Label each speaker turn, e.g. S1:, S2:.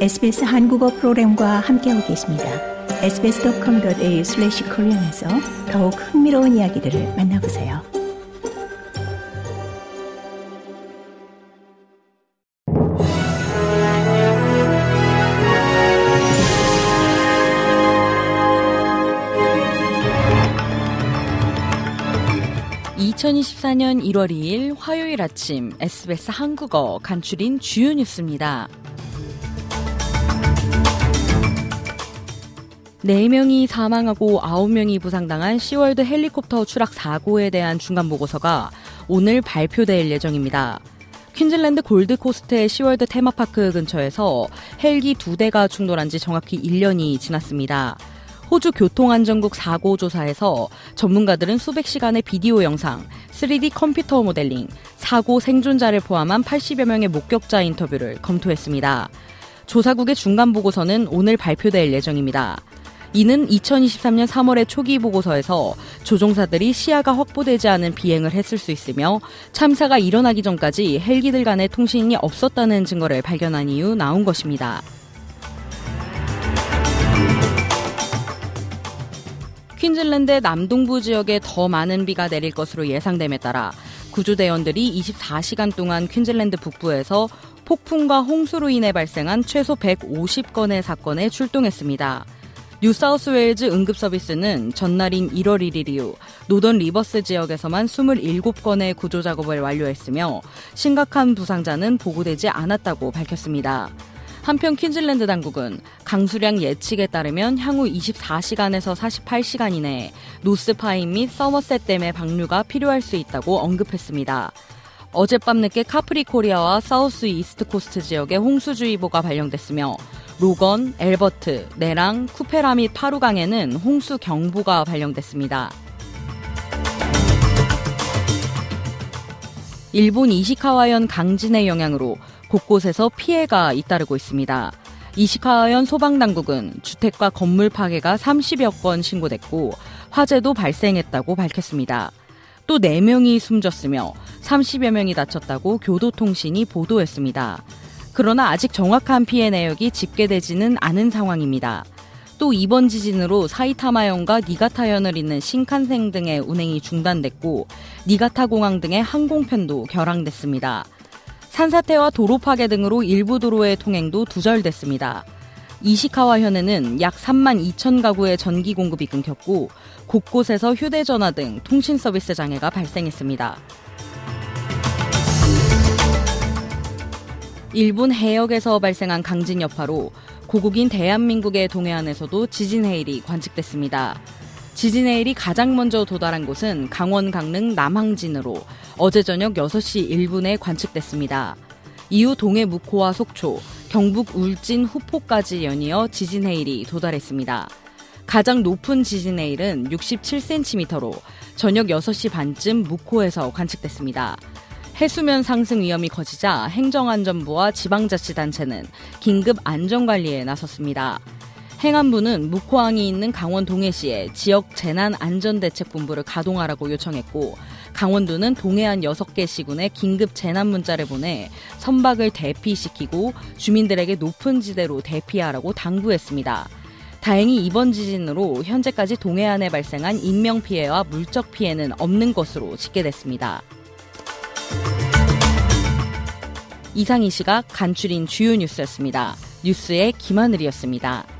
S1: SBS 한국어 프로그램과 함께하고 계십니다. sbs.com.au/korean에서 더욱 흥미로운 이야기들을 만나보세요.
S2: (2024년 1월 2일) 화요일 아침 SBS 한국어 간추린 주요 뉴스입니다. 4명이 사망하고 9명이 부상당한 시월드 헬리콥터 추락 사고에 대한 중간 보고서가 오늘 발표될 예정입니다. 퀸즐랜드 골드코스트의 시월드 테마파크 근처에서 헬기 두 대가 충돌한 지 정확히 1년이 지났습니다. 호주 교통안전국 사고조사에서 전문가들은 수백 시간의 비디오 영상, 3D 컴퓨터 모델링, 사고 생존자를 포함한 80여 명의 목격자 인터뷰를 검토했습니다. 조사국의 중간 보고서는 오늘 발표될 예정입니다. 이는 2023년 3월의 초기 보고서에서 조종사들이 시야가 확보되지 않은 비행을 했을 수 있으며 참사가 일어나기 전까지 헬기들 간의 통신이 없었다는 증거를 발견한 이후 나온 것입니다. 퀸즐랜드 남동부 지역에 더 많은 비가 내릴 것으로 예상됨에 따라 구조대원들이 24시간 동안 퀸즐랜드 북부에서 폭풍과 홍수로 인해 발생한 최소 150건의 사건에 출동했습니다. 뉴사우스웨일즈 응급 서비스는 전날인 1월 1일 이후 노던 리버스 지역에서만 27건의 구조 작업을 완료했으며 심각한 부상자는 보고되지 않았다고 밝혔습니다. 한편 퀸즐랜드 당국은 강수량 예측에 따르면 향후 24시간에서 48시간 이내에 노스파인 및 서머셋 댐의 방류가 필요할 수 있다고 언급했습니다. 어젯밤 늦게 카프리코니아와 사우스 이스트 코스트 지역에 홍수주의보가 발령됐으며 로건, 앨버트, 네랑, 쿠메라 및 파루강에는 홍수 경보가 발령됐습니다. 일본 이시카와현 강진의 영향으로 곳곳에서 피해가 잇따르고 있습니다. 이시카와현 소방당국은 주택과 건물 파괴가 30여 건 신고됐고 화재도 발생했다고 밝혔습니다. 또 4명이 숨졌으며 30여 명이 다쳤다고 교도통신이 보도했습니다. 그러나 아직 정확한 피해 내역이 집계되지는 않은 상황입니다. 또 이번 지진으로 사이타마현과 니가타현을 잇는 신칸생 등의 운행이 중단됐고 니가타 공항 등의 항공편도 결항됐습니다. 산사태와 도로 파괴 등으로 일부 도로의 통행도 두절됐습니다. 이시카와 현에는 약 3만 2천 가구의 전기 공급이 끊겼고 곳곳에서 휴대전화 등 통신 서비스 장애가 발생했습니다. 일본 해역에서 발생한 강진 여파로 고국인 대한민국의 동해안에서도 지진 해일이 관측됐습니다. 지진 해일이 가장 먼저 도달한 곳은 강원 강릉 남항진으로 어제 저녁 6시 1분에 관측됐습니다. 이후 동해 묵호와 속초, 경북 울진 후포까지 연이어 지진 해일이 도달했습니다. 가장 높은 지진 해일은 67cm로 저녁 6시 반쯤 묵호에서 관측됐습니다. 해수면 상승 위험이 커지자 행정안전부와 지방자치단체는 긴급 안전관리에 나섰습니다. 행안부는 묵호항이 있는 강원 동해시에 지역 재난안전대책본부를 가동하라고 요청했고 강원도는 동해안 6개 시군에 긴급 재난 문자를 보내 선박을 대피시키고 주민들에게 높은 지대로 대피하라고 당부했습니다. 다행히 이번 지진으로 현재까지 동해안에 발생한 인명피해와 물적 피해는 없는 것으로 집계됐습니다. 이상 이 시각 간추린 주요 뉴스였습니다. 뉴스의 김하늘이었습니다.